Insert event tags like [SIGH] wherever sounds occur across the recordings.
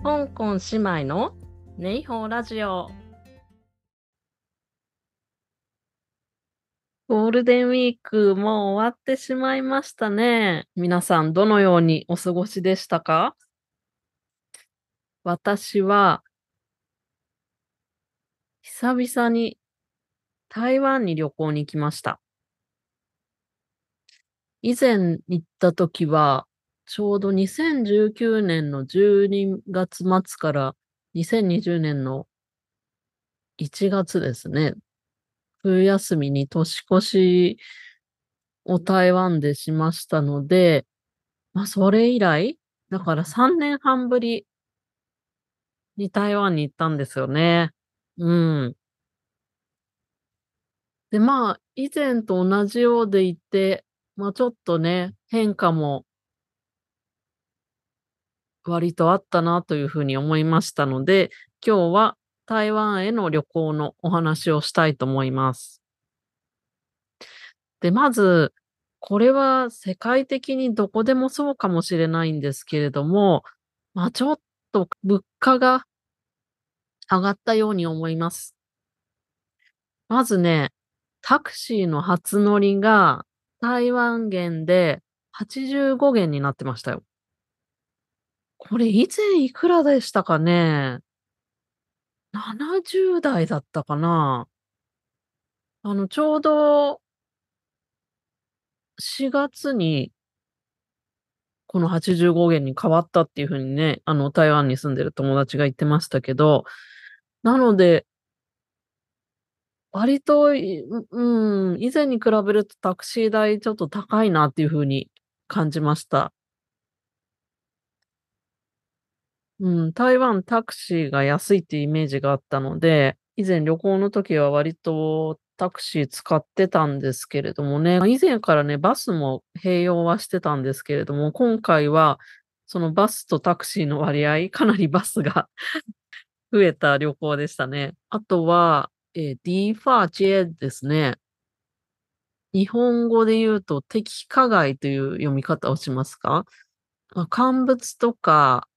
香港姉妹のネイホーラジオ。ゴールデンウィークもう終わってしまいましたね。皆さんどのようにお過ごしでしたか？私は久々に台湾に旅行に行きました。以前行った時は、ちょうど2019年の12月末から2020年の1月ですね。冬休みに年越しを台湾でしましたので、まあそれ以来、だから3年半ぶりに台湾に行ったんですよね。うん。で、まあ、以前と同じようでいて、まあちょっとね、変化も割とあったなというふうに思いましたので、今日は台湾への旅行のお話をしたいと思います。で、まず、これは世界的にどこでもそうかもしれないんですけれども、まあちょっと物価が上がったように思います。まずね、タクシーの初乗りが台湾元で85元になってましたよ。これ以前いくらでしたかね？70代だったかな？あの、ちょうど4月にこの85元に変わったっていう風にね、あの、台湾に住んでる友達が言ってましたけど、なので割と、うん、以前に比べるとタクシー代ちょっと高いなっていう風に感じました。うん、台湾タクシーが安いっていうイメージがあったので、以前旅行の時は割とタクシー使ってたんですけれどもね、以前からね、バスも併用はしてたんですけれども、今回はそのバスとタクシーの割合、かなりバスが [LAUGHS] 増えた旅行でしたね。あとは、ええ、ディーファーチェですね。日本語で言うと、適化街という読み方をしますか？ま、乾物とか、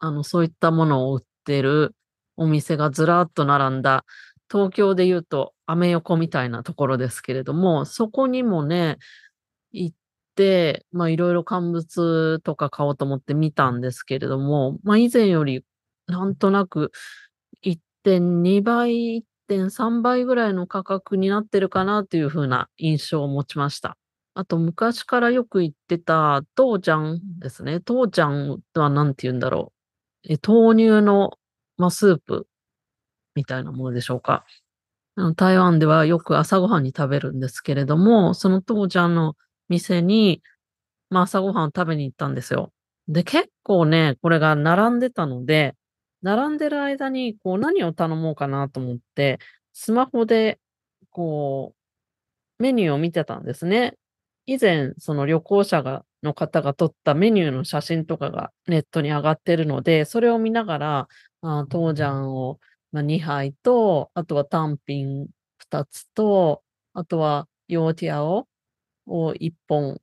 あの、そういったものを売ってるお店がずらっと並んだ、東京で言うとアメ横みたいなところですけれども、そこにもね、行って、ま、色々乾物とか買おうと思って見たんですけれども、まあ、以前よりなんとなく1.2倍、1.3倍ぐらいの価格になってるかなっていう風な印象を持ちました。あと昔からよく行ってた豆漿ですね。豆漿とは何て言うんだろう。え、豆乳の、ま、スープみたいなものでしょうか。あの、台湾ではよく朝ごはんに食べるんですけれども、その豆漿の店に、ま、朝ごはんを食べに行ったんですよ。で、結構ね、これが並んでたので、並んでる間に、こう、何を頼もうかなと思って、スマホで、こう、メニューを見てたんですね。以前、その旅行者がの方が撮ったメニューの写真とかがネットに上がってるので、それを見ながら、ああ、豆漿を、ま、2杯と、あとは単品2つと、あとはヨーティアオを1本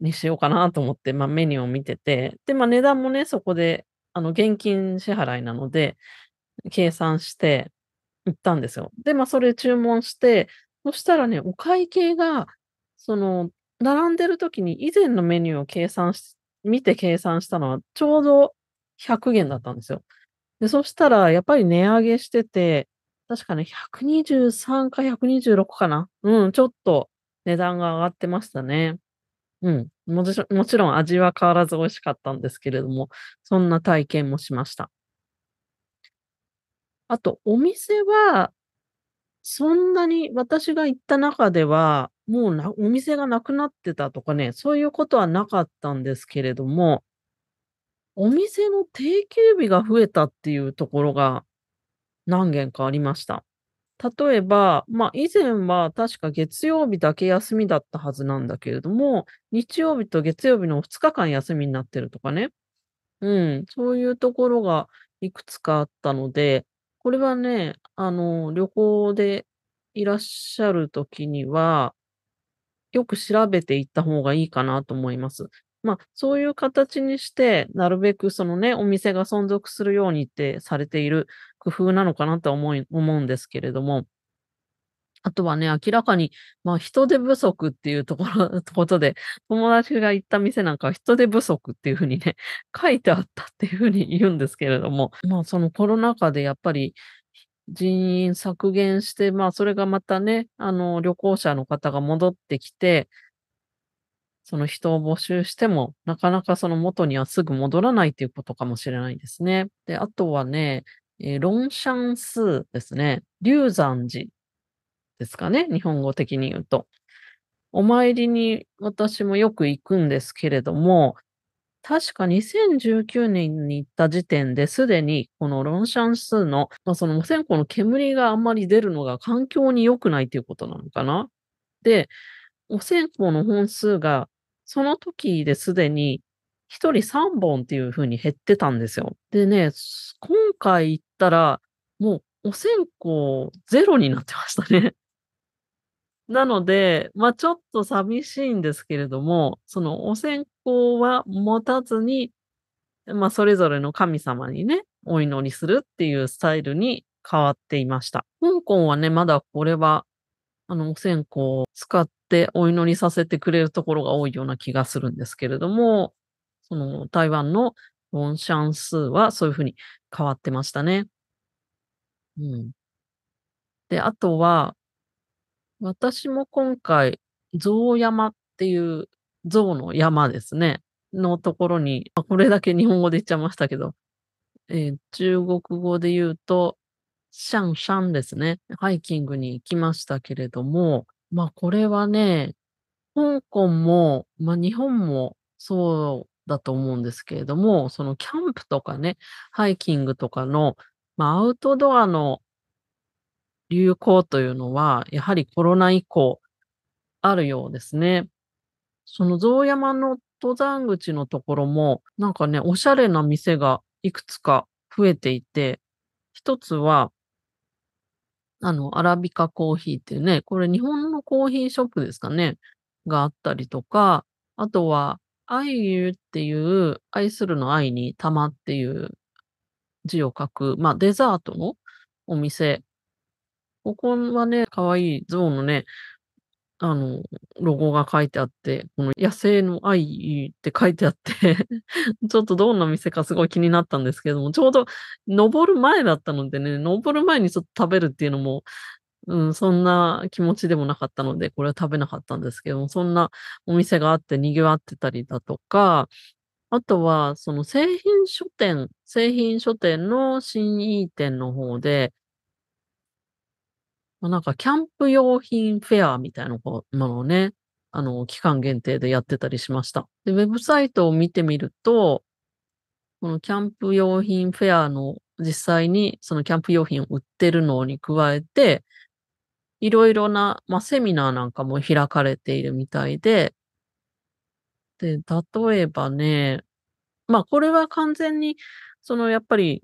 にしようかなと思って、ま、メニューを見てて、で、ま、値段もね、そこで、あの、現金支払いなので、計算して行ったんですよ。で、ま、それ注文して、そしたらね、お会計が、その、並んでる時に以前のメニューを計算し見て計算したのはちょうど100元だったんですよ。で、そしたらやっぱり値上げしてて、確かね、123か126かな。うん、ちょっと値段が上がってましたね。うん、もちもちろん味は変わらず美味しかったんですけれども、そんな体験もしました。あと、お店は、そんなに私が行った中では、もう、なお店が無くなってたとかね、そういうことはなかったんですけれどもお店の定休日が増えたっていうところが何軒かありました。例えば、まあ、以前は確か月曜日だけ休みだったはずなんだけれども、日曜日と月曜日の2日間休みになってるとかね。うん、そういうところがいくつかあったので、これはね、あの、旅行でいらっしゃる時にはよく調べて行った方がいいかなと思います。まあ、そういう形にして、なるべくそのね、お店が存続するようにってされている工夫なのかなとは思い思うんですけれども。あとはね、明らかに、まあ、人手不足っていうところ [LAUGHS] ことで、友達が行った店なんかは人手不足っていう風にね、書いてあったっていう風に言うんですけれども、まあ、そのコロナ禍でやっぱり、人員削減して、まあ、それがまたね、あの、旅行者の方が戻ってきてその人を募集しても、なかなかその元にはすぐ戻らないっていうことかもしれないですね。で、あとはね、え、ロンシャンスですね。龍山寺ですかね、日本語的に言うと。お参りに私もよく行くんですけれども、確か2019年に行った時点で、すでにこのロンシャンスの、ま、そのお線香の煙があんまり出るのが環境に良くないっていうことなのかな？で、お線香の本数がその時ですでに1人3本っていう風に減ってたんですよ。でね、今回行ったら、もうお線香0になってましたね。なので、まあ、ちょっと寂しいんですけれども、そのお線香は持たずに、まあ、それぞれの神様にね、お祈りするっていうスタイルに変わっていました。香港はね、まだこれはあの、お線香を使ってお祈りさせてくれるところが多いような気がするんですけれども、その台湾のロンシャンスーはそういう風に変わってましたね。うん。で、あとは私も今回、象山っていう象の山ですね、のところに、これだけ日本語で言っちゃいましたけど、ええ、中国語で言うとシャンシャンですね。ハイキングに行きましたけれども、まあ、これはね、香港も、まあ、日本もそうだと思うんですけれども、そのキャンプとかね、ハイキングとかの、ま、アウトドアの流行というのは、やはりコロナ以降あるようですね。その象山の登山口のところも、なんかね、おしゃれな店がいくつか増えていて、一つはあの、アラビカコーヒーっていうね、これ日本のコーヒーショップですかね、があったりとか、あとは、愛友っていう、愛するの愛に玉っていう字を書く、ま、デザートのお店。ここはね、可愛い象のね、あの、ロゴが書いてあって、この野生の愛って書いてあって [LAUGHS] ちょっとどんな店かすごい気になったんですけども、ちょうど登る前だったのでね、登る前にちょっと食べるっていうのも、うん、そんな気持ちでもなかったので、これは食べなかったんですけども、そんなお店があって賑わってたりだとか、あとはその製品書店製品書店の新井店の方でま、なんかキャンプ用品フェアみたいなものをね、あの、期間限定でやってたりしました。で、ウェブサイトを見てみると、このキャンプ用品フェアの実際にそのキャンプ用品を売ってるのに加えて、色々な、ま、セミナーなんかも開かれているみたいでで、例えばね、まあ、これは完全にそのやっぱり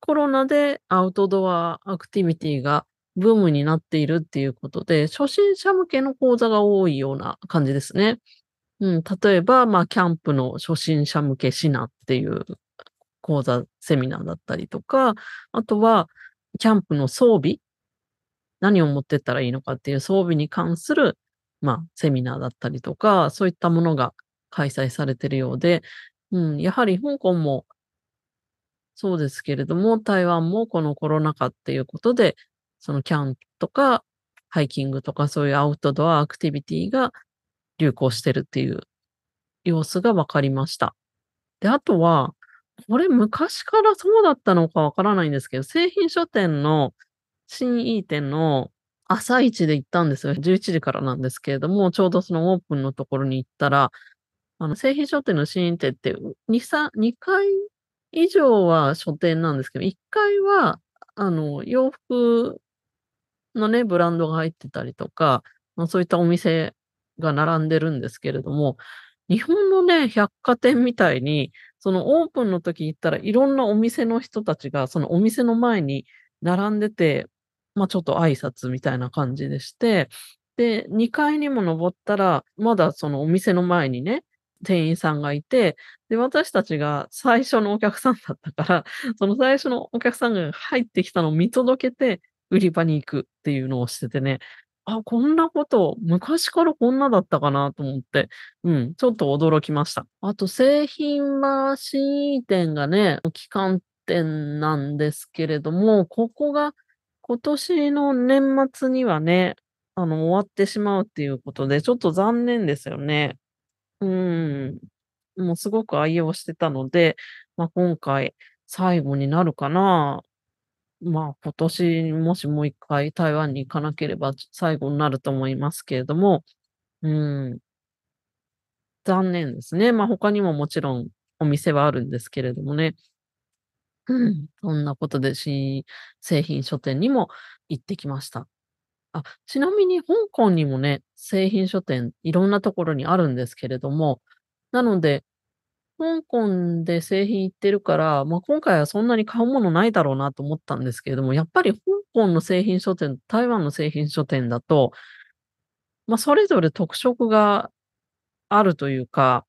コロナでアウトドアアクティビティがブームになっているっていうことで、初心者向けの講座が多いような感じですね。うん、例えば、まあ、キャンプの初心者向け指南っていう講座、セミナーだったりとか、あとはキャンプの装備何を持ってったらいいのかっていう装備に関する、まあ、セミナーだったりとか、そういったものが開催されているようで、うん、やはり香港もそうですけれども、台湾もこのコロナ禍っていうことで、そのキャンプとか、ハイキングとかそういうアウトドアアクティビティが流行してるっていう様子が分かりました。で、あとは、これ昔からそうだったのか分からないんですけど、製品書店の新井店の朝一で行ったんですよ。11時からなんですけれども、ちょうどそのオープンのところに行ったら、あの、製品書店の新井店って、2、3、2階以上は書店なんですけど、1階は、あの、洋服のね、ブランドが入ってたりとか、ま、そういったお店が並んでるんですけれども、日本のね、百貨店みたいに、そのオープンの時行ったらいろんなお店の人たちがそのお店の前に並んでて、まあ、ちょっと挨拶みたいな感じでして、で、2階にも登ったら、まだそのお店の前にね、店員さんがいて、で、私たちが最初のお客さんだったから、その最初のお客さんが入ってきたのを見届けて、売り場に行くっていうのをしててね、あ、こんなこと、昔からこんなだったかなと思って、うん、ちょっと驚きました。あと製品は新意店がね、旗艦店なんですけれども、ここが今年の年末にはね、あの、終わってしまうっていうことで、ちょっと残念ですよね。うん。もうすごく愛用してたので、まあ、今回最後になるかな。まあ、今年もしもう一回台湾に行かなければ、最後になると思いますけれども、うん。残念ですね。まあ、他にももちろんお店はあるんですけれどもね。そんなことで新製品書店にも行ってきました。あ、ちなみに香港にもね、製品書店いろんなところにあるんですけれども、なので、香港で製品行ってるから、ま、今回はそんなに買うものないだろうなと思ったんですけれども、やっぱり香港の製品書店、台湾の製品書店だとま、それぞれ特色があるというか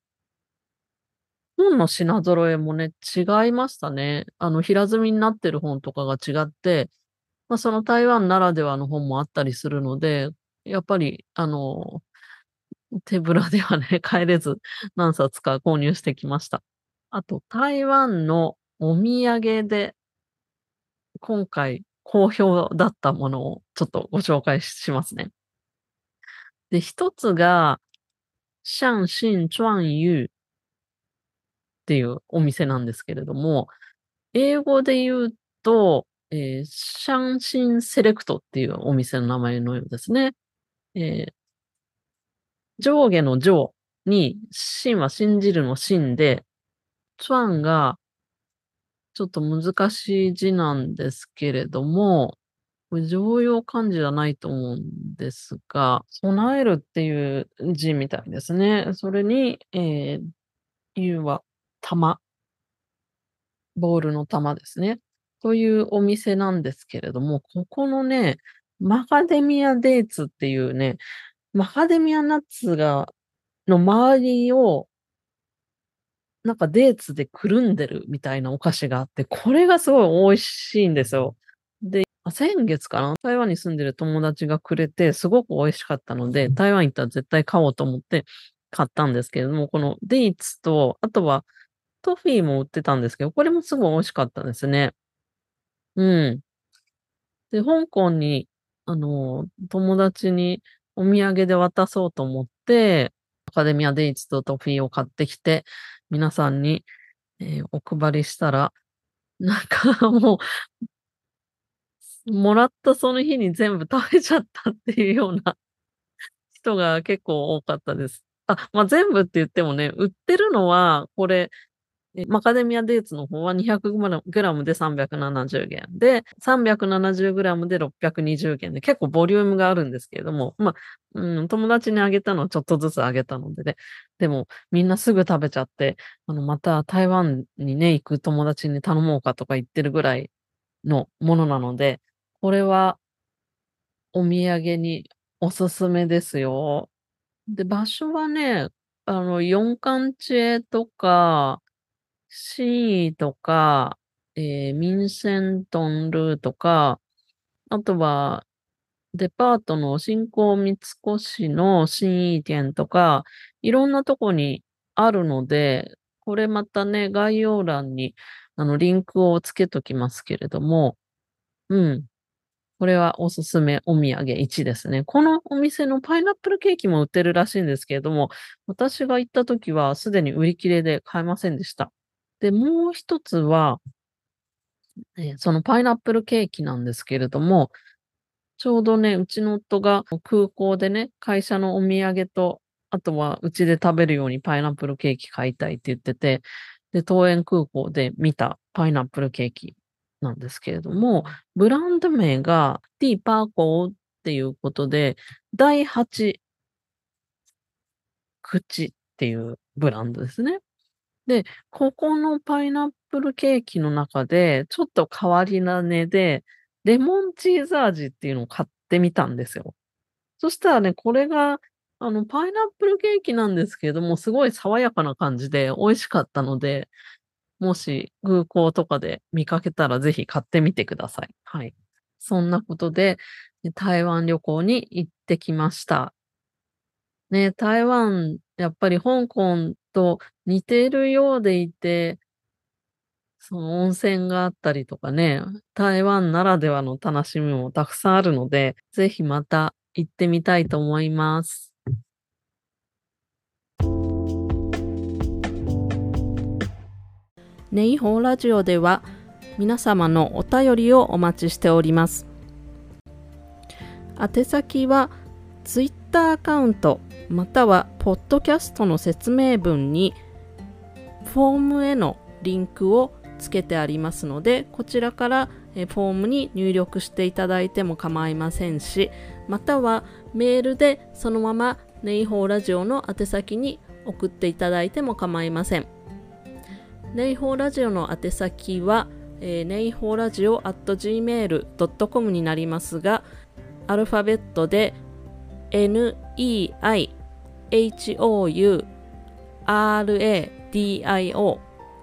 本の品揃えもね、違いましたね。あの、平積みになってる本とかが違って、ま、その台湾ならではの本もあったりするので、やっぱり、あの、手ぶらではね、[LAUGHS] 帰れず、何冊か購入してきました。あと、台湾のお土産で今回好評だったものをちょっとご紹介しますね。で、一つが、尚信壮友っていうお店なんですけれども、英語で言うと、ええ、尚信セレクトっていうお店の名前のようですね。ええ上下の上に、信は信じるの信で、壮がちょっと難しい字なんですけれども、これ常用漢字じゃないと思うんですが、備えるっていう字みたいですね。それに、ええ、友は玉。ボールの玉ですね。というお店なんですけれども、ここのね、マカデミアデーツっていうね、マカデミアナッツがの周りをなんかデーツでくるんでるみたいなお菓子があって、これがすごい美味しいんですよ。で、あ、先月かな、台湾に住んでる友達がくれて、すごく美味しかったので、台湾行ったら絶対買おうと思って買ったんですけれども、このデーツと、あとはトフィーも売ってたんですけど、これもすごい美味しかったですね。うん。で、香港に、あの、友達にお土産で渡そうと思って、アカデミアデイツとトフィーを買ってきて、皆さんに、ええ、お配りしたら、[LAUGHS] なんかもうもらったその日に全部食べちゃったっていうような人が結構多かったです。あ、ま、全部って言ってもね、売ってるのは、これ、マカデミアデーツの方は200グラムで370元で、370グラムで620元で、結構ボリュームがあるんですけれども、ま、うん、友達にあげたのはちょっとずつあげたのでね。でも、みんなすぐ食べちゃって、あの、また台湾にね、行く友達に頼もうかとか言ってるぐらいのものなので、これはお土産におすすめですよ。で、場所はね、あの、ヨンカンチェとかシーとか、ええ、ミンセントンルーとか、あとは、デパートの新興三越の新意店とか、いろんなとこにあるので、これまたね、概要欄に、あの、リンクをつけときますけれども、うん。これはおすすめお土産1ですね。このお店のパイナップルケーキも売ってるらしいんですけれども、私が行った時はすでに売り切れで買えませんでした。で、もう一つはえ、そのパイナップルケーキなんですけれども、ちょうどね、うちの夫が空港でね、会社のお土産と、あとはうちで食べるようにパイナップルケーキ買いたいって言ってて、で、桃園空港で見たパイナップルケーキなんですけれども、ブランド名がティーパーコーっていうことで、第8口っていうブランドですね。で、ここのパイナップルケーキの中で、ちょっと変わり種で、レモンチーズ味っていうのを買ってみたんですよ。そしたらね、これがあの、パイナップルケーキなんですけれども、すごい爽やかな感じで美味しかったので、もし空港とかで見かけたらぜひ買ってみてください。はい。そんなことで、台湾旅行に行ってきました。ね、台湾、やっぱり香港と似ているようでいて、その温泉があったりとかね、台湾ならではの楽しみもたくさんあるので、ぜひまた行ってみたいと思います。ネイホーラジオでは皆様のお便りをお待ちしております。宛先は Twitter アカウントまたはポッドキャストの説明文にフォームへのリンクをつけてありますのでこちらからフォームに入力していただいても構いませんしまたはメールでそのままネイホーラジオの宛先に送っていただいても構いませんネイホーラジオの宛先は、えー、ネイホーラジオ at gmail.com になりますがアルファベットで N. E. I. houradio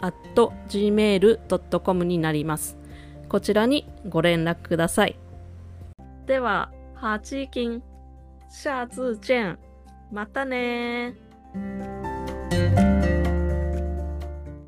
at gmail.com になります。こちらにご連絡ください。では、ハチキン、下次见。またね